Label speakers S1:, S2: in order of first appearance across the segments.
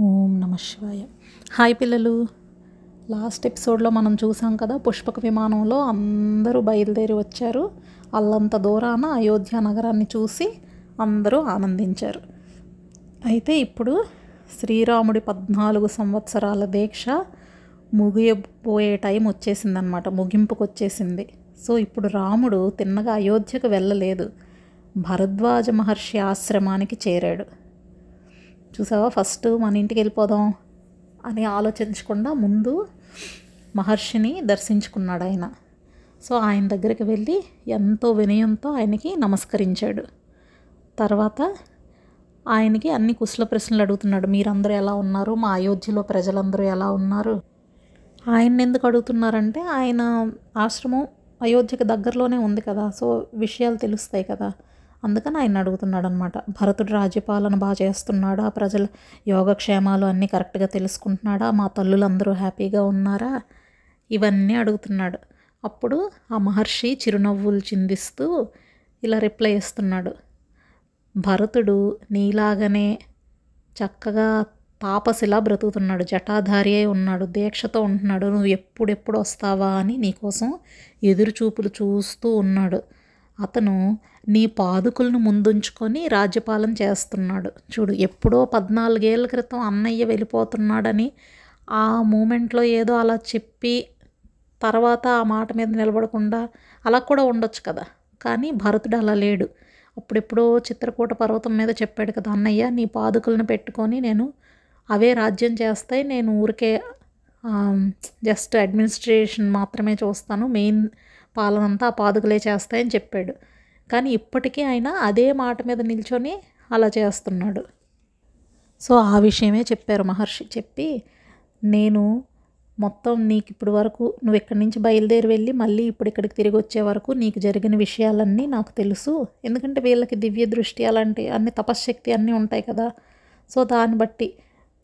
S1: ఓం నమ శివాయ. హాయ్ పిల్లలు. లాస్ట్ ఎపిసోడ్లో మనం చూసాం కదా పుష్పక విమానంలో అందరూ బయలుదేరి వచ్చారు. అల్లంత దూరాన అయోధ్య నగరాన్ని చూసి అందరూ ఆనందించారు. అయితే ఇప్పుడు శ్రీరాముడి పద్నాలుగు సంవత్సరాల దీక్ష ముగియబోయే టైం వచ్చేసిందనమాట ముగింపుకు వచ్చేసింది సో ఇప్పుడు రాముడు తిన్నగా అయోధ్యకు వెళ్ళలేదు. భరద్వాజ మహర్షి ఆశ్రమానికి చేరాడు. చూసావా? ఫస్ట్ మన ఇంటికి వెళ్ళిపోదాం అని ఆలోచించకుండా ముందు మహర్షిని దర్శించుకున్నాడు ఆయన. సో ఆయన దగ్గరికి వెళ్ళి ఎంతో వినయంతో ఆయనకి నమస్కరించాడు. తర్వాత ఆయనకి అన్ని కుశల ప్రశ్నలు అడుగుతున్నాడు. మీరందరూ ఎలా ఉన్నారు? మా అయోధ్యలో ప్రజలందరూ ఎలా ఉన్నారు? ఆయన ఎందుకు అడుగుతున్నారంటే ఆయన ఆశ్రమం అయోధ్యకి దగ్గరలోనే ఉంది కదా. సో విషయాలు తెలుస్తాయి కదా. అందుకని ఆయన అడుగుతున్నాడు అనమాట భరతుడు రాజ్యపాలన బాగా చేస్తున్నాడా? ప్రజల యోగక్షేమాలు అన్నీ కరెక్ట్గా తెలుసుకుంటున్నాడా? మా తల్లులందరూ హ్యాపీగా ఉన్నారా? ఇవన్నీ అడుగుతున్నాడు. అప్పుడు ఆ మహర్షి చిరునవ్వులు చిందిస్తూ ఇలా రిప్లై ఇస్తున్నాడు. భరతుడు నీలాగనే చక్కగా తాపసిలా బ్రతుకుతున్నాడు జటాధారి అయి ఉన్నాడు దీక్షతో ఉంటున్నాడు నువ్వు ఎప్పుడెప్పుడు వస్తావా? అని నీకోసం ఎదురు చూపులు చూస్తూ ఉన్నాడు. అతను నీ పాదుకులను ముందుంచుకొని రాజ్యపాలన చేస్తున్నాడు. చూడు ఎప్పుడో పద్నాలుగేళ్ళ క్రితం అన్నయ్య వెళ్ళిపోతున్నాడని ఆ మూమెంట్లో ఏదో అలా చెప్పి తర్వాత ఆ మాట మీద నిలబడకుండా అలా కూడా ఉండొచ్చు కదా. కానీ భరతుడు అలా లేడు. అప్పుడెప్పుడో చిత్రకూట పర్వతం మీద చెప్పాడు కదా అన్నయ్య నీ పాదుకులను పెట్టుకొని నేను అవే రాజ్యం చేస్తాయి నేను ఊరికే జస్ట్ అడ్మినిస్ట్రేషన్ మాత్రమే చూస్తాను. మెయిన్ పాలనంతా ఆ పాదుకులే చేస్తాయని చెప్పాడు. కానీ ఇప్పటికీ ఆయన అదే మాట మీద నిల్చొని అలా చేస్తున్నాడు. సో ఆ విషయమే చెప్పారు మహర్షి. చెప్పి నేను మొత్తం నీకు ఇప్పుడు వరకు నువ్వు ఇక్కడి నుంచి బయలుదేరి వెళ్ళి మళ్ళీ ఇప్పుడు ఇక్కడికి తిరిగి వచ్చే వరకు నీకు జరిగిన విషయాలన్నీ నాకు తెలుసు. ఎందుకంటే వీళ్ళకి దివ్య దృష్టి అలాంటి అన్ని తపశ్శక్తి అన్నీ ఉంటాయి కదా. సో దాన్ని బట్టి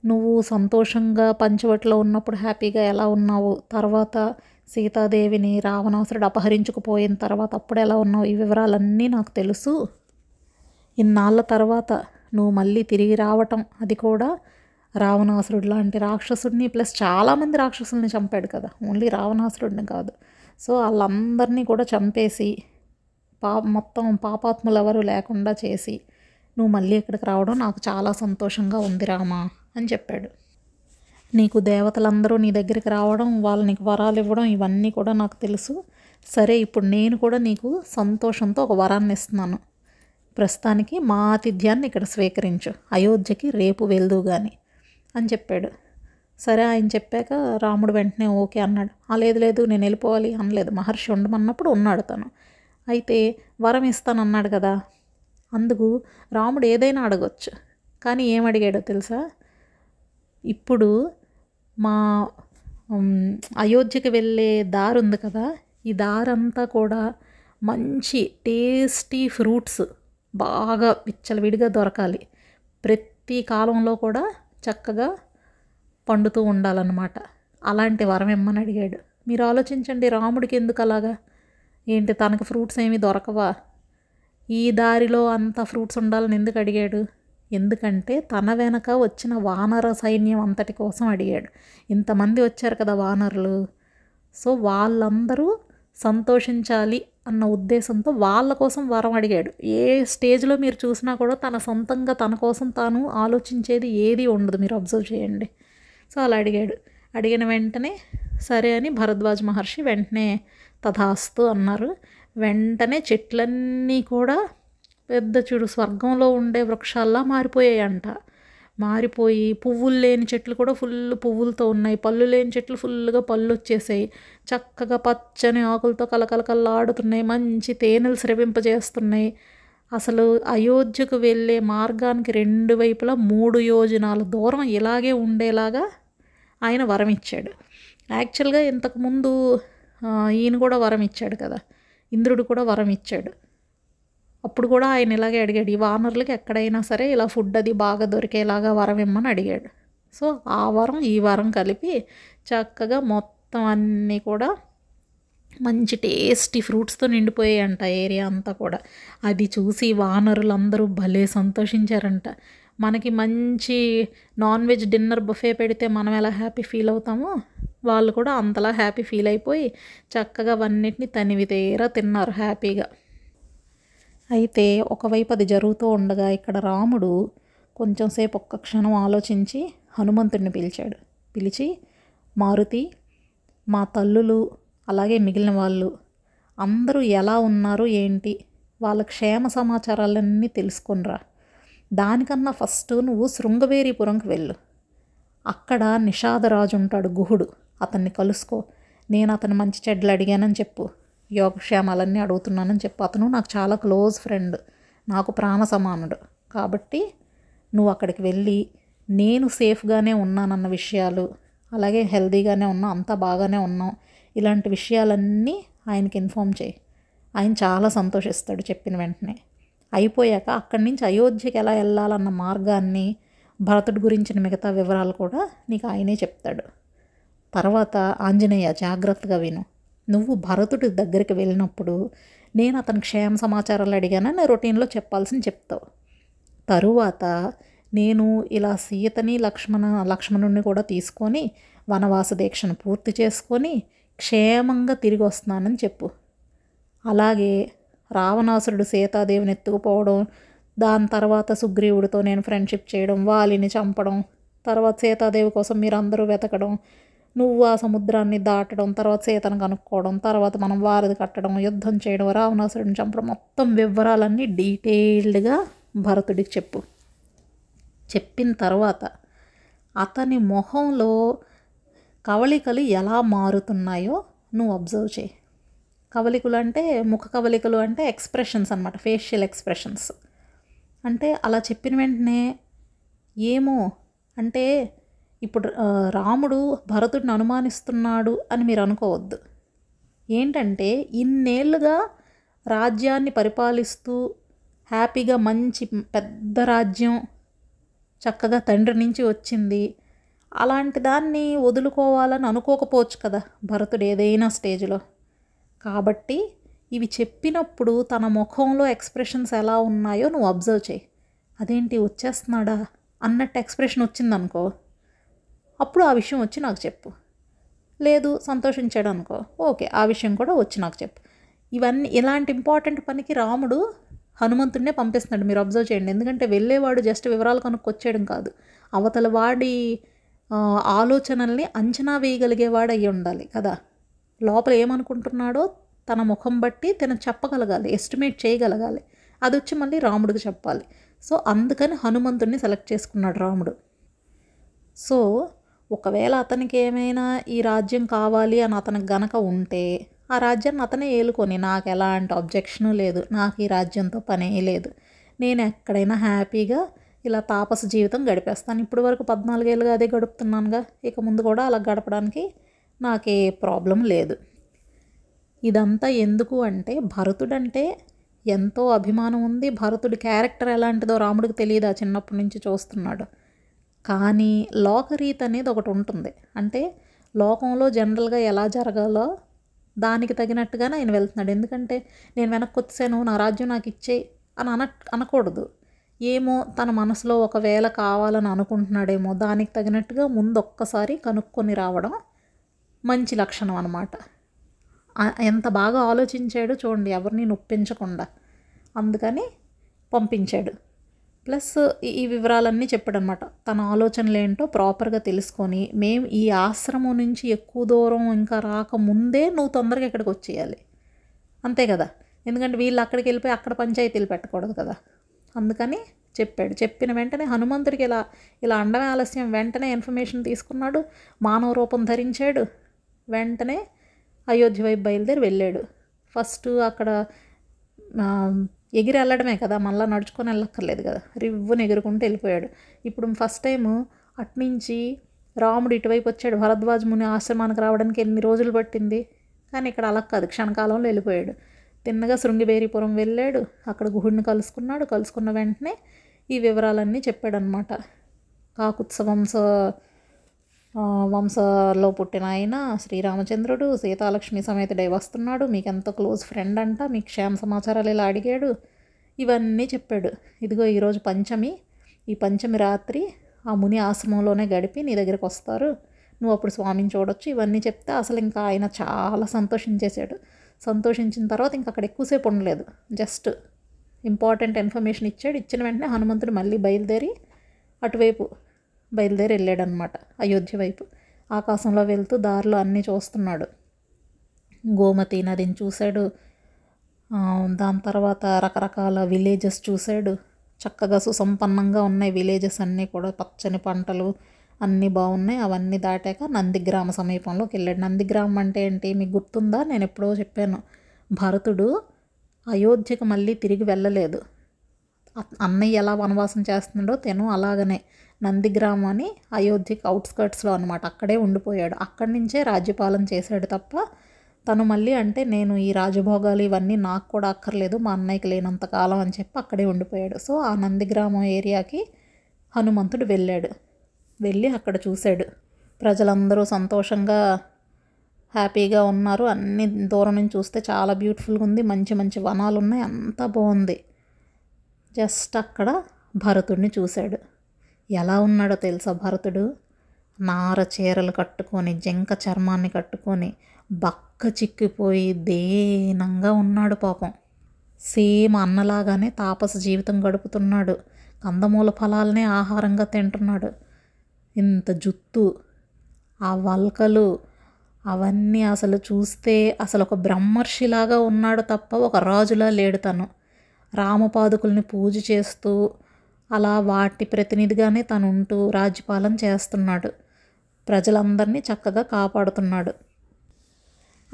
S1: నువ్వు సంతోషంగా పంచవటిలో ఉన్నప్పుడు హ్యాపీగా ఎలా ఉన్నావు? తర్వాత సీతాదేవిని రావణాసురుడు అపహరించుకుపోయిన తర్వాత అప్పుడు ఎలా ఉన్నావు? ఈ వివరాలన్నీ నాకు తెలుసు. ఇన్నాళ్ళ తర్వాత నువ్వు మళ్ళీ తిరిగి రావటం అది కూడా రావణాసురుడు లాంటి రాక్షసుడిని ప్లస్ చాలామంది రాక్షసుల్ని చంపాడు కదా. ఓన్లీ రావణాసురుడిని కాదు. సో వాళ్ళందరినీ కూడా చంపేసి పా మొత్తం పాపాత్ములు ఎవరు లేకుండా చేసి నువ్వు మళ్ళీ ఇక్కడికి రావడం నాకు చాలా సంతోషంగా ఉంది రామా. అని చెప్పాడు. నీకు దేవతలందరూ నీ దగ్గరికి రావడం వాళ్ళు నీకు వరాలు ఇవ్వడం ఇవన్నీ కూడా నాకు తెలుసు. సరే ఇప్పుడు నేను కూడా నీకు సంతోషంతో ఒక వరాన్ని ఇస్తున్నాను. ప్రస్తుతానికి మా ఆతిథ్యాన్ని ఇక్కడ స్వీకరించు. అయోధ్యకి రేపు వెళ్దు కానీ అని చెప్పాడు. సరే ఆయన చెప్పాక రాముడు వెంటనే ఓకే అన్నాడు. ఆ లేదు లేదు నేను వెళ్ళిపోవాలి అనలేదు. మహర్షి ఉండమన్నప్పుడు ఉన్నాడు తను. అయితే వరం ఇస్తానన్నాడు కదా. అందుకు రాముడు ఏదైనా అడగొచ్చు. కానీ ఏం అడిగాడో తెలుసా? ఇప్పుడు మా అయోధ్యకి వెళ్ళే దారి ఉంది కదా ఈ దారంతా కూడా మంచి టేస్టీ ఫ్రూట్స్ బాగా విచ్చలవిడిగా దొరకాలి. ప్రతి కాలంలో కూడా చక్కగా పండుతూ ఉండాలన్నమాట. అలాంటి వరం ఇమ్మని అడిగాడు. మీరు ఆలోచించండి రాముడికి ఎందుకు అలాగా? ఏంటి తనకు ఫ్రూట్స్ ఏమీ దొరకవా? ఈ దారిలో అంత ఫ్రూట్స్ ఉండాలని ఎందుకు అడిగాడు? ఎందుకంటే తన వెనక వచ్చిన వానర సైన్యం అంతటి కోసం అడిగాడు. ఇంతమంది వచ్చారు కదా వానరులు. సో వాళ్ళందరూ సంతోషించాలి అన్న ఉద్దేశంతో వాళ్ళ కోసం వరం అడిగాడు. ఏ స్టేజ్లో మీరు చూసినా కూడా తన సొంతంగా తన కోసం తాను ఆలోచించేది ఏది ఉండదు. మీరు అబ్జర్వ్ చేయండి. సో అలా అడిగాడు. అడిగిన వెంటనే సరే అని భరద్వాజ్ మహర్షి వెంటనే తథాస్తు అన్నారు. వెంటనే చెట్లన్నీ కూడా పెద్ద చూడు స్వర్గంలో ఉండే వృక్షాల్లా మారిపోయాయంట. మారిపోయి పువ్వులు లేని చెట్లు కూడా ఫుల్ పువ్వులతో ఉన్నాయి. పళ్ళు లేని చెట్లు ఫుల్గా పళ్ళు వచ్చేసాయి చక్కగా పచ్చని ఆకులతో కలకలకల్లాడుతున్నాయి మంచి తేనెలు స్రవింపజేస్తున్నాయి. అసలు అయోధ్యకు వెళ్ళే మార్గానికి రెండు వైపులా మూడు యోజనాల. దూరం ఇలాగే ఉండేలాగా ఆయన వరం ఇచ్చాడు యాక్చువల్గా ఇంతకుముందు ఈయన కూడా వరం ఇచ్చాడు కదా. ఇంద్రుడు కూడా వరం ఇచ్చాడు అప్పుడు కూడా ఆయన ఇలాగే అడిగాడు ఈ వానర్లకి ఎక్కడైనా సరే ఇలా ఫుడ్ అది బాగా దొరికేలాగా వరం ఇమ్మని అడిగాడు. సో ఆ వరం ఈ వరం కలిపి చక్కగా మొత్తం అన్నీ కూడా మంచి టేస్టీ ఫ్రూట్స్తో నిండిపోయాయంట ఏరియా అంతా కూడా. అది చూసి వానరులందరూ భలే సంతోషించారంట. మనకి మంచి నాన్ వెజ్ డిన్నర్ బుఫే పెడితే మనం ఎలా హ్యాపీ ఫీల్ అవుతామో వాళ్ళు కూడా అంతలా హ్యాపీ ఫీల్ అయిపోయి చక్కగా అవన్నిటిని తనివి తీరా తిన్నారు హ్యాపీగా. అయితే ఒకవైపు అది జరుగుతూ ఉండగా ఇక్కడ రాముడు కొంచెంసేపు ఒక్క క్షణం ఆలోచించి హనుమంతుడిని పిలిచాడు. పిలిచి మారుతి మా తల్లులు అలాగే మిగిలిన వాళ్ళు అందరూ ఎలా ఉన్నారు ఏంటి? వాళ్ళ క్షేమ సమాచారాలన్నీ తెలుసుకునిరా దానికన్నా ఫస్ట్ నువ్వు శృంగవేరిపురంకి వెళ్ళు. అక్కడ నిషాదరాజు ఉంటాడు గుహుడు. అతన్ని కలుసుకో. నేను అతను మంచి చెడ్లు అడిగానని చెప్పు. యోగక్షేమాలన్నీ అడుగుతున్నానని చెప్పి అతను నాకు చాలా క్లోజ్ ఫ్రెండ్ నాకు ప్రాణ సమానుడు కాబట్టి నువ్వు అక్కడికి వెళ్ళి నేను సేఫ్గానే ఉన్నానన్న విషయాలు అలాగే హెల్తీగానే ఉన్నాం అంతా బాగానే ఉన్నాం ఇలాంటి విషయాలన్నీ ఆయనకి ఇన్ఫామ్ చేయి. ఆయన చాలా సంతోషిస్తాడు చెప్పిన వెంటనే. అయిపోయాక అక్కడి నుంచి అయోధ్యకి ఎలా వెళ్ళాలన్న మార్గాన్ని భరతుడి గురించిన మిగతా వివరాలు కూడా నీకు ఆయనే చెప్తాడు. తర్వాత ఆంజనేయ జాగ్రత్తగా విను. నువ్వు భరతుడి దగ్గరికి వెళ్ళినప్పుడు నేను అతని క్షేమ సమాచారాలు అడిగానని రొటీన్లో చెప్పాల్సింది చెప్తావు. తరువాత నేను ఇలా సీతని లక్ష్మణ లక్ష్మణుడిని కూడా తీసుకొని వనవాస దీక్షను పూర్తి చేసుకొని క్షేమంగా తిరిగి వస్తున్నానని చెప్పు. అలాగే రావణాసురుడు సీతాదేవిని ఎత్తుకుపోవడం దాని తర్వాత సుగ్రీవుడితో నేను ఫ్రెండ్షిప్ చేయడం వాలిని చంపడం తర్వాత సీతాదేవి కోసం మీరందరూ వెతకడం నువ్వు ఆ సముద్రాన్ని దాటడం తర్వాత సీతను కనుక్కోవడం తర్వాత మనం వారధి కట్టడం యుద్ధం చేయడం రావణాసురుడిని చంపడం మొత్తం వివరాలన్నీ డీటెయిల్డ్గా భరతుడికి చెప్పు. చెప్పిన తర్వాత అతని మొహంలో కవళికలు ఎలా మారుతున్నాయో నువ్వు అబ్జర్వ్ చేయి. కవలికలు అంటే ముఖ కవలికలు అంటే ఎక్స్ప్రెషన్స్ అనమాట ఫేషియల్ ఎక్స్ప్రెషన్స్. అంటే అలా చెప్పిన వెంటనే ఏమో అంటే ఇప్పుడు రాముడు భరతుడిని అనుమానిస్తున్నాడు అని మీరు అనుకోవద్దు. ఏంటంటే ఇన్నేళ్ళుగా రాజ్యాన్ని పరిపాలిస్తూ హ్యాపీగా మంచి పెద్ద రాజ్యం చక్కగా తండ్రి నుంచి వచ్చింది. అలాంటి దాన్ని వదులుకోవాలని అనుకోకపోవచ్చు కదా భరతుడు ఏదైనా స్టేజ్లో. కాబట్టి ఇవి చెప్పినప్పుడు తన ముఖంలో ఎక్స్ప్రెషన్స్ ఎలా ఉన్నాయో నువ్వు అబ్జర్వ్ చేయి. అదేంటి వచ్చేస్తున్నాడా అన్నట్టు ఎక్స్ప్రెషన్ వచ్చిందనుకో. అప్పుడు ఆ విషయం వచ్చి నాకు చెప్పు. లేదు సంతోషించాడు అనుకో. ఓకే ఆ విషయం కూడా వచ్చి నాకు చెప్పు. ఇవన్నీ ఇలాంటి ఇంపార్టెంట్ పనికి రాముడు హనుమంతుడినే పంపిస్తున్నాడు. మీరు అబ్జర్వ్ చేయండి. ఎందుకంటే వెళ్ళేవాడు జస్ట్ వివరాలు కనుక్కొచ్చేయడం కాదు. అవతల వాడి ఆలోచనల్ని అంచనా వేయగలిగేవాడు అయ్యి ఉండాలి కదా. లోపల ఏమనుకుంటున్నాడో తన ముఖం బట్టి తను చెప్పగలగాలి ఎస్టిమేట్ చేయగలగాలి. అది వచ్చి మళ్ళీ రాముడికి చెప్పాలి. సో అందుకని హనుమంతుడిని సెలెక్ట్ చేసుకున్నాడు రాముడు. సో ఒకవేళ అతనికి ఏమైనా ఈ రాజ్యం కావాలి అని అతనికి గనక ఉంటే ఆ రాజ్యాన్ని అతనే ఏలుకొని నాకు ఎలాంటి అబ్జెక్షను లేదు. నాకు ఈ రాజ్యంతో పనే లేదు. నేను ఎక్కడైనా హ్యాపీగా ఇలా తాపస జీవితం గడిపేస్తాను. ఇప్పటి వరకు పద్నాలుగేళ్ళుగా అదే గడుపుతున్నానుగా. ఇక ముందు కూడా అలా గడపడానికి నాకే ప్రాబ్లం లేదు. ఇదంతా ఎందుకు అంటే భరతుడంటే ఎంతో అభిమానం ఉంది. భరతుడి క్యారెక్టర్ ఎలాంటిదో రాముడికి తెలియదు ఆ చిన్నప్పటి నుంచి చూస్తున్నాడు. కానీ లోకరీతి అనేది ఒకటి ఉంటుంది. అంటే లోకంలో జనరల్గా ఎలా జరగాలో దానికి తగినట్టుగానే ఆయన వెళ్తున్నాడు. ఎందుకంటే నేను వెనక్కి వచ్చాను నా రాజ్యం నాకు ఇచ్చే అని అన అనకూడదు. ఏమో తన మనసులో ఒకవేళ కావాలని అనుకుంటున్నాడేమో దానికి తగినట్టుగా ముందు ఒక్కసారి కనుక్కొని రావడం మంచి లక్షణం అనమాట ఎంత బాగా ఆలోచించాడో చూడండి ఎవరిని నొప్పించకుండా. అందుకని పంపించాడు. ప్లస్ ఈ- ఈ వివరాలన్నీ చెప్పాడనమాట తన ఆలోచనలు ఏంటో ప్రాపర్గా తెలుసుకొని మేము ఈ ఆశ్రమం నుంచి ఎక్కువ దూరం ఇంకా రాకముందే నువ్వు తొందరగా ఇక్కడికి వచ్చేయాలి. అంతే కదా? ఎందుకంటే వీళ్ళు అక్కడికి వెళ్ళిపోయి అక్కడ పంచాయతీలు పెట్టకూడదు కదా? అందుకని చెప్పాడు. చెప్పిన వెంటనే హనుమంతుడికి ఇలా ఇలా అండమే ఆలస్యం. వెంటనే ఇన్ఫర్మేషన్ తీసుకున్నాడు. మానవ రూపం ధరించాడు. వెంటనే అయోధ్య వైపు బయలుదేరి వెళ్ళాడు. ఫస్ట్ అక్కడ ఎగిరి వెళ్ళడమే కదా మళ్ళీ నడుచుకొని వెళ్ళక్కర్లేదు కదా. రివ్వుని ఎగురుకుంటూ వెళ్ళిపోయాడు. ఇప్పుడు ఫస్ట్ టైము అట్నుంచి రాముడు ఇటువైపు వచ్చాడు. భరద్వాజ ముని ఆశ్రమానికి రావడానికి ఎన్ని రోజులు పట్టింది? కానీ ఇక్కడ అలా కాదు. క్షణకాలంలో వెళ్ళిపోయాడు. తిన్నగా శృంగిబేరిపురం వెళ్ళాడు. అక్కడ గుహుడిని కలుసుకున్నాడు. కలుసుకున్న వెంటనే ఈ వివరాలన్నీ చెప్పాడనమాట కాకుత్సవం వంశలో పుట్టిన ఆయన శ్రీరామచంద్రుడు సీతాలక్ష్మి సమేతుడై వస్తున్నాడు. మీకు ఎంత క్లోజ్ ఫ్రెండ్ అంట మీ క్షేమ సమాచారాలు ఇలా అడిగాడు. ఇవన్నీ చెప్పాడు. ఇదిగో ఈరోజు పంచమి. ఈ పంచమి రాత్రి ఆ ముని ఆశ్రమంలోనే గడిపి నీ దగ్గరికి వస్తారు. నువ్వు అప్పుడు స్వామిని చూడొచ్చు. ఇవన్నీ చెప్తే అసలు ఇంకా ఆయన చాలా సంతోషించేశాడు. సంతోషించిన తర్వాత ఇంకా అక్కడ ఎక్కువసేపు ఉండలేదు. జస్ట్ ఇంపార్టెంట్ ఇన్ఫర్మేషన్ ఇచ్చాడు. ఇచ్చిన వెంటనే హనుమంతుడు మళ్ళీ బయలుదేరి అటువైపు బయలుదేరి వెళ్ళాడనమాట అయోధ్య వైపు. ఆకాశంలో వెళ్తూ దారిలో అన్నీ చూస్తున్నాడు. గోమతి నదిని చూశాడు. దాని తర్వాత రకరకాల విలేజెస్ చూశాడు. చక్కగా సుసంపన్నంగా ఉన్నాయి విలేజెస్ అన్నీ కూడా. పచ్చని పంటలు అన్నీ బాగున్నాయి. అవన్నీ దాటాక నందిగ్రామ సమీపంలోకి వెళ్ళాడు. నందిగ్రామం అంటే ఏంటి? మీకు గుర్తుందా? నేను ఎప్పుడో చెప్పాను. భరతుడు అయోధ్యకు మళ్ళీ తిరిగి వెళ్ళలేదు. అన్నయ్య ఎలా వనవాసం చేస్తున్నాడో తను అలాగనే. నందిగ్రామ్ అని అయోధ్యకి అవుట్స్కర్ట్స్లో అనమాట అక్కడే ఉండిపోయాడు. అక్కడి నుంచే రాజ్యపాలన చేశాడు తప్ప తను మళ్ళీ అంటే నేను ఈ రాజభోగాలు ఇవన్నీ నాకు కూడా అక్కర్లేదు మా అన్నయ్యకి లేనంత కాలం అని చెప్పి అక్కడే ఉండిపోయాడు. సో ఆ నందిగ్రామం ఏరియాకి హనుమంతుడు వెళ్ళాడు. వెళ్ళి అక్కడ చూశాడు. ప్రజలందరూ సంతోషంగా హ్యాపీగా ఉన్నారు. అన్ని దూరం నుంచి చూస్తే చాలా బ్యూటిఫుల్గా ఉంది. మంచి మంచి వనాలు ఉన్నాయి అంతా బాగుంది. జస్ట్ అక్కడ భరతుడిని చూశాడు. ఎలా ఉన్నాడో తెలుసా భరతుడు? నార చీరలు కట్టుకొని జంక చర్మాన్ని కట్టుకొని బక్క చిక్కిపోయి దేనంగా ఉన్నాడు పాపం. సేమ్ అన్నలాగానే తాపస జీవితం గడుపుతున్నాడు. కందమూల ఫలాలనే ఆహారంగా తింటున్నాడు. ఇంత జుత్తు ఆ వల్కలు అవన్నీ అసలు చూస్తే అసలు ఒక బ్రహ్మర్షిలాగా ఉన్నాడు తప్ప ఒక రాజులా లేడు తను. రామపాదుకుల్ని పూజ చేస్తూ అలా వాటి ప్రతినిధిగానే తను ఉంటూ రాజ్యపాలన చేస్తున్నాడు. ప్రజలందరినీ చక్కగా కాపాడుతున్నాడు.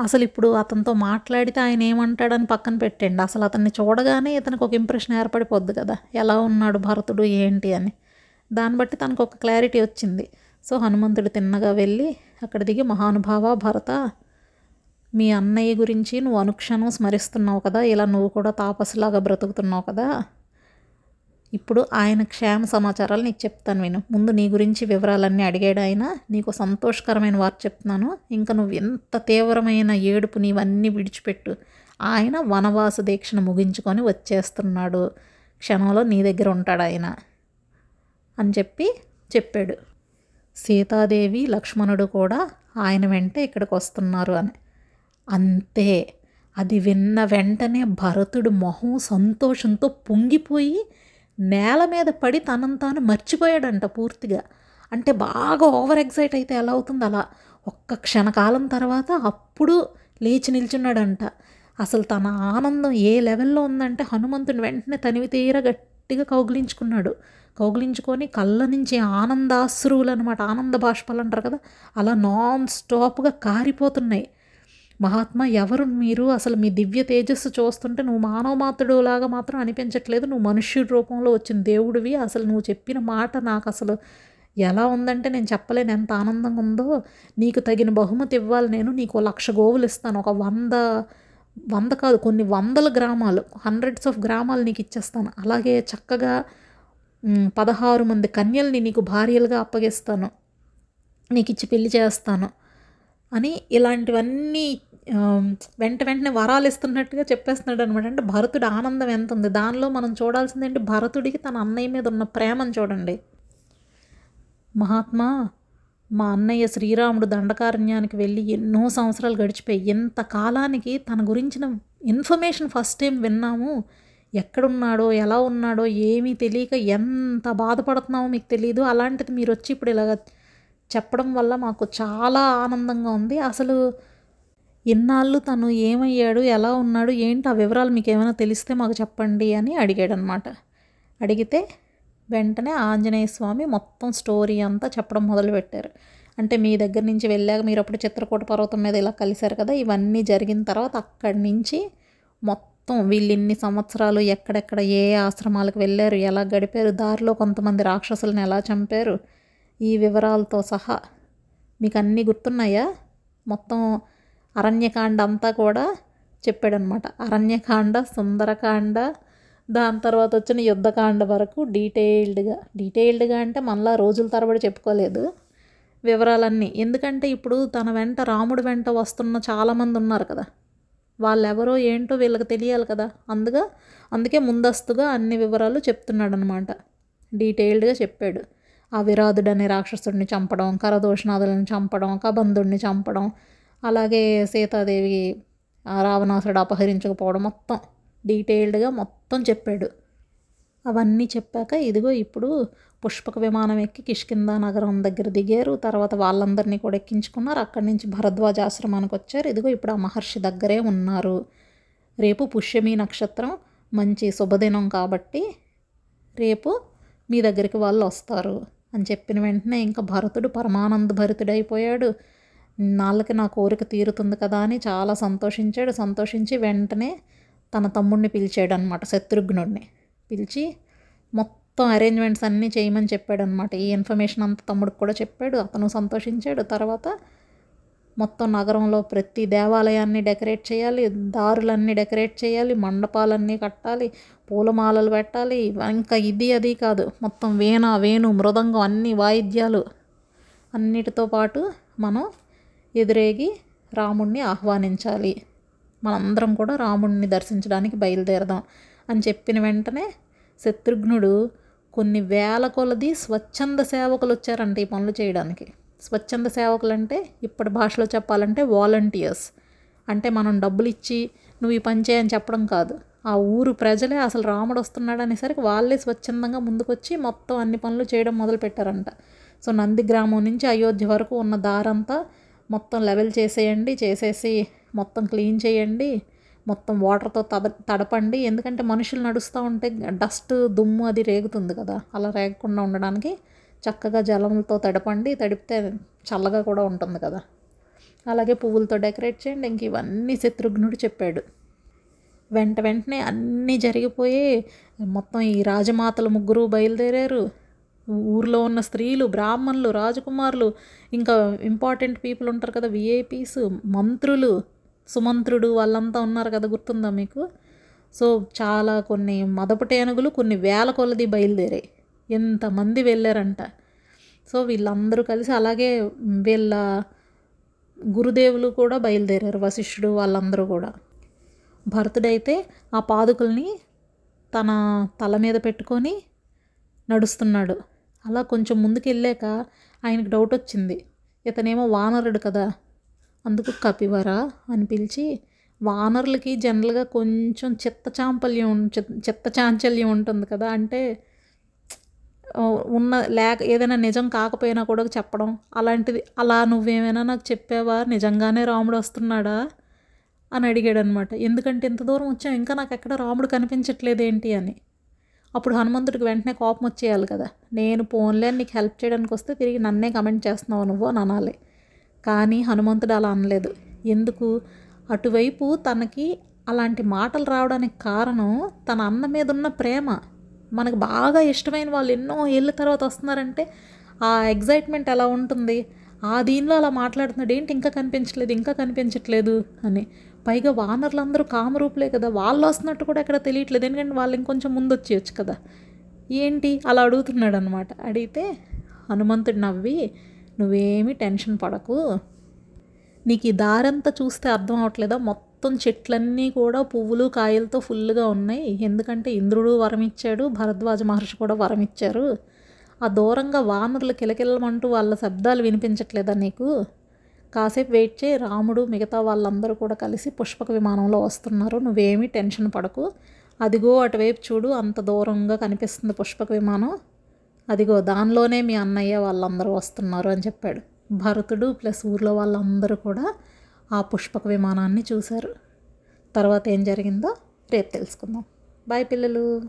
S1: అసలు ఇప్పుడు అతనితో మాట్లాడితే ఆయన ఏమంటాడని పక్కన పెట్టండి. అసలు అతన్ని చూడగానే ఇతనికి ఒక ఇంప్రెషన్ ఏర్పడిపోద్ది కదా. ఎలా ఉన్నాడు భరతుడు ఏంటి అని. దాన్ని బట్టి తనకు ఒక క్లారిటీ వచ్చింది. సో హనుమంతుడు తిన్నగా వెళ్ళి అక్కడ దిగి మహానుభావ భరత మీ అన్నయ్య గురించి నువ్వు అనుక్షణం స్మరిస్తున్నావు కదా. ఇలా నువ్వు కూడా తాపసులాగా బ్రతుకుతున్నావు కదా. ఇప్పుడు ఆయన క్షేమ సమాచారాలు నీకు చెప్తాను విను. ముందు నీ గురించి వివరాలన్నీ అడిగాడు ఆయన. నీకు సంతోషకరమైన వార్త చెప్తున్నాను. ఇంకా నువ్వు ఎంత తీవ్రమైన ఏడుపు నీవన్నీ విడిచిపెట్టు. ఆయన వనవాస దీక్షను ముగించుకొని వచ్చేస్తున్నాడు. క్షణంలో నీ దగ్గర ఉంటాడు ఆయన అని చెప్పి చెప్పాడు. సీతాదేవి లక్ష్మణుడు కూడా ఆయన వెంట ఇక్కడికి వస్తున్నారు అని. అంతే. అది విన్న వెంటనే భరతుడు మొహం సంతోషంతో పొంగిపోయి నేల మీద పడి తనను తాను మర్చిపోయాడంట పూర్తిగా. అంటే బాగా ఓవర్ ఎగ్జైట్ అయితే ఎలా అవుతుంది? అలా ఒక్క క్షణకాలం తర్వాత అప్పుడు లేచి నిల్చున్నాడంట. అసలు తన ఆనందం ఏ లెవెల్లో ఉందంటే హనుమంతుని వెంటనే తనివి తీర గట్టిగా కౌగిలించుకున్నాడు. కౌగిలించుకొని కళ్ళ నుంచి ఆనందాశ్రువులు అనమాట ఆనంద బాష్పాలు అంటారు కదా అలా నాన్ స్టాప్గా కారిపోతున్నాయి. మహాత్మా ఎవరు మీరు? అసలు మీ దివ్య తేజస్సు చూస్తుంటే నువ్వు మానవ మాత్రుడు లాగా మాత్రం అనిపించట్లేదు. నువ్వు మనుష్యుడి రూపంలో వచ్చిన దేవుడివి. అసలు నువ్వు చెప్పిన మాట నాకు అసలు ఎలా ఉందంటే నేను చెప్పలేను. ఎంత ఆనందంగా ఉందో. నీకు తగిన బహుమతి ఇవ్వాలి నేను. నీకు లక్ష గోవులు ఇస్తాను. ఒక వంద వంద కాదు కొన్ని వందల గ్రామాలు. హండ్రెడ్స్ ఆఫ్ గ్రామాలు నీకు ఇచ్చేస్తాను. అలాగే చక్కగా పదహారు మంది కన్యల్ని నీకు భార్యలుగా అప్పగిస్తాను. నీకు ఇచ్చి పెళ్ళి చేస్తాను. అని ఇలాంటివన్నీ వెంట వెంటనే వరాలు ఇస్తున్నట్టుగా చెప్పేస్తున్నాడు అనమాట అంటే భరతుడి ఆనందం ఎంత ఉంది? దానిలో మనం చూడాల్సింది ఏంటి? భరతుడికి తన అన్నయ్య మీద ఉన్న ప్రేమను చూడండి. మహాత్మా మా అన్నయ్య శ్రీరాముడు దండకారణ్యానికి వెళ్ళి ఎన్నో సంవత్సరాలు గడిచిపోయి ఎంత కాలానికి తన గురించిన ఇన్ఫర్మేషన్ ఫస్ట్ టైం విన్నాము. ఎక్కడున్నాడో ఎలా ఉన్నాడో ఏమీ తెలియక ఎంత బాధపడుతున్నామో మీకు తెలియదు అలాంటిది మీరు వచ్చి ఇప్పుడు ఇలాగ చెప్పడం వల్ల మాకు చాలా ఆనందంగా ఉంది. అసలు ఇన్నాళ్ళు తను ఏమయ్యాడు ఎలా ఉన్నాడు ఏంటి ఆ వివరాలు మీకు ఏమైనా తెలిస్తే మాకు చెప్పండి అని అడిగాడు అనమాట అడిగితే వెంటనే ఆంజనేయ స్వామి మొత్తం స్టోరీ అంతా చెప్పడం మొదలుపెట్టారు అంటే మీ దగ్గర నుంచి వెళ్ళాక మీరు అప్పుడు చిత్రకూట పర్వతం మీద ఇలా కలిశారు కదా ఇవన్నీ జరిగిన తర్వాత అక్కడి నుంచి మొత్తం వీళ్ళు ఇన్ని సంవత్సరాలు ఎక్కడెక్కడ ఏ ఆశ్రమాలకు వెళ్ళారు ఎలా గడిపారు దారిలో కొంతమంది రాక్షసులను ఎలా చంపారు ఈ వివరాలతో సహా. మీకు అన్నీ గుర్తున్నాయా? మొత్తం అరణ్యకాండ అంతా కూడా చెప్పాడనమాట. అరణ్యకాండ సుందరకాండ దాని తర్వాత వచ్చిన యుద్ధకాండ వరకు డీటెయిల్డ్గా డీటెయిల్డ్గా అంటే మళ్ళా రోజుల తరబడి చెప్పుకోలేదు వివరాలన్నీ. ఎందుకంటే ఇప్పుడు తన వెంట రాముడి వెంట వస్తున్న చాలామంది ఉన్నారు కదా. వాళ్ళెవరో ఏంటో వీళ్ళకి తెలియాలి కదా. అందుగా అందుకే ముందస్తుగా అన్ని వివరాలు చెప్తున్నాడు అనమాట డీటెయిల్డ్గా చెప్పాడు. ఆ విరాధుడు రాక్షసుడిని చంపడం కరదోషనాథులను చంపడం కబంధుడిని చంపడం అలాగే సీతాదేవి రావణాసుడు అపహరించకపోవడం మొత్తం డీటెయిల్డ్గా మొత్తం చెప్పాడు. అవన్నీ చెప్పాక ఇదిగో ఇప్పుడు పుష్పక విమానం ఎక్కి కిష్కింద నగరం దగ్గర దిగారు. తర్వాత వాళ్ళందరినీ కూడా ఎక్కించుకున్నారు. అక్కడి నుంచి భరద్వాజ ఆశ్రమానికి వచ్చారు. ఇదిగో ఇప్పుడు ఆ మహర్షి దగ్గరే ఉన్నారు. రేపు పుష్యమి నక్షత్రం మంచి శుభదినం కాబట్టి రేపు మీ దగ్గరికి వాళ్ళు వస్తారు అని చెప్పిన వెంటనే ఇంకా భరతుడు పరమానంద భరితుడైపోయాడు. నాళ్ళకి నా కోరిక తీరుతుంది కదా అని చాలా సంతోషించాడు. సంతోషించి వెంటనే తన తమ్ముడిని పిలిచాడు అనమాట శత్రుఘ్నుడిని. పిలిచి మొత్తం అరేంజ్మెంట్స్ అన్నీ చేయమని చెప్పాడు అనమాట ఈ ఇన్ఫర్మేషన్ అంతా తమ్ముడికి కూడా చెప్పాడు. అతను సంతోషించాడు. తర్వాత మొత్తం నగరంలో ప్రతి దేవాలయాన్ని డెకరేట్ చేయాలి దారులన్నీ డెకరేట్ చేయాలి మండపాలన్నీ కట్టాలి పూలమాలలు పెట్టాలి. ఇంకా ఇది అది కాదు. మొత్తం వీణ వేణు మృదంగం అన్ని వాయిద్యాలు అన్నిటితో పాటు మనం ఎదురేగి రాముణ్ణి ఆహ్వానించాలి. మనందరం కూడా రాముణ్ణి దర్శించడానికి బయలుదేరదాం అని చెప్పిన వెంటనే శత్రుఘ్నుడు కొన్ని వేల కొలది స్వచ్ఛంద సేవకులు వచ్చారంట ఈ పనులు చేయడానికి. స్వచ్ఛంద సేవకులు అంటే ఇప్పటి భాషలో చెప్పాలంటే వాలంటీర్స్. అంటే మనం డబ్బులు ఇచ్చి నువ్వు ఈ పని చేయని చెప్పడం కాదు. ఆ ఊరు ప్రజలే అసలు రాముడు వస్తున్నాడు అనేసరికి వాళ్ళే స్వచ్ఛందంగా ముందుకొచ్చి మొత్తం అన్ని పనులు చేయడం మొదలు పెట్టారంట సో నంది గ్రామం నుంచి అయోధ్య వరకు ఉన్న దారంతా మొత్తం లెవెల్ చేసేయండి చేసేసి మొత్తం క్లీన్ చేయండి మొత్తం వాటర్తో తడ తడపండి. ఎందుకంటే మనుషులు నడుస్తూ ఉంటే డస్ట్ దుమ్ము అది రేగుతుంది కదా. అలా రేగకుండా ఉండడానికి చక్కగా జలంతో తడపండి. తడిపితే చల్లగా కూడా ఉంటుంది కదా. అలాగే పువ్వులతో డెకరేట్ చేయండి. ఇంక ఇవన్నీ శత్రుఘ్నుడు చెప్పాడు. వెంట వెంటనే అన్నీ జరిగిపోయి మొత్తం ఈ రాజమాతలు ముగ్గురు బయలుదేరారు. ఊర్లో ఉన్న స్త్రీలు బ్రాహ్మణులు రాజకుమారులు ఇంకా ఇంపార్టెంట్ పీపుల్ ఉంటారు కదా విఐపీస్ మంత్రులు సుమంత్రుడు వాళ్ళంతా ఉన్నారు కదా గుర్తుందా మీకు? సో చాలా కొన్ని మదపటేనుగులు కొన్ని వేల కొలది బయలుదేరాయి. ఎంతమంది వెళ్ళారంట. సో వీళ్ళందరూ కలిసి అలాగే వీళ్ళ గురుదేవులు కూడా బయలుదేరారు వశిష్ఠుడు వాళ్ళందరూ కూడా. భరతుడైతే ఆ పాదుకుల్ని తన తల మీద పెట్టుకొని నడుస్తున్నాడు. అలా కొంచెం ముందుకెళ్ళాక ఆయనకు డౌట్ వచ్చింది. ఇతనేమో వానరుడు కదా అందుకు కపివర అని పిలిచి వానరులకి జనరల్గా కొంచెం చిత్త చాంపల్యం చిత్త చాంచల్యం ఉంటుంది కదా అంటే ఉన్న లేక ఏదైనా నిజం కాకపోయినా కూడా చెప్పడం అలాంటిది అలా నువ్వేమైనా నాకు చెప్పావా? నిజంగానే రాముడు వస్తున్నాడా? అని అడిగాడు అనమాట ఎందుకంటే ఇంత దూరం వచ్చాం ఇంకా నాకు ఎక్కడ రాముడు కనిపించట్లేదు ఏంటి అని. అప్పుడు హనుమంతుడికి వెంటనే కోపం వచ్చేయాలి కదా. నేను పోన్లే నీకు హెల్ప్ చేయడానికి వస్తే తిరిగి నన్నే కమెంట్ చేస్తున్నావు నువ్వు అని అనాలి. కానీ హనుమంతుడు అలా అనలేదు. ఎందుకు? అటువైపు తనకి అలాంటి మాటలు రావడానికి కారణం తన అన్న మీద ఉన్న ప్రేమ. మనకు బాగా ఇష్టమైన వాళ్ళు ఎన్నో ఏళ్ళ తర్వాత వస్తున్నారంటే ఆ ఎగ్జైట్మెంట్ ఎలా ఉంటుంది? ఆ దీనిలో అలా మాట్లాడుతున్నాడు ఏంటి ఇంకా కనిపించట్లేదు ఇంకా కనిపించట్లేదు అని. పైగా వానర్లందరూ కామరూపులే కదా వాళ్ళు వస్తున్నట్టు కూడా ఎక్కడ తెలియట్లేదు. ఎందుకంటే వాళ్ళు ఇంకొంచెం ముందు వచ్చేయచ్చు కదా. ఏంటి? అలా అడుగుతున్నాడు అనమాట అడిగితే హనుమంతుడు నవ్వి నువ్వేమీ టెన్షన్ పడకు. నీకు ఈ దారంతా చూస్తే అర్థం అవట్లేదా? మొత్తం చెట్లన్నీ కూడా పువ్వులు కాయలతో ఫుల్గా ఉన్నాయి. ఎందుకంటే ఇంద్రుడు వరం ఇచ్చాడు భరద్వాజ మహర్షి కూడా వరం ఇచ్చారు ఆ దూరంగా వానరులు కిలకిలమంటూ వాళ్ళ శబ్దాలు వినిపించట్లేదా నీకు? కాసేపు వెయిట్ చేయి. రాముడు మిగతా వాళ్ళందరూ కూడా కలిసి పుష్పక విమానంలో వస్తున్నారు. నువ్వేమీ టెన్షన్ పడకు. అదిగో అటువైపు చూడు అంత దూరంగా కనిపిస్తుంది పుష్పక విమానం. అదిగో దానిలోనే మీ అన్నయ్య వాళ్ళందరూ వస్తున్నారు అని చెప్పాడు. భరతుడు ప్లస్ ఊర్లో వాళ్ళందరూ కూడా ఆ పుష్పక విమానాన్ని చూశారు. తర్వాత ఏం జరిగిందో రేపు తెలుసుకుందాం. బాయ్ పిల్లలు.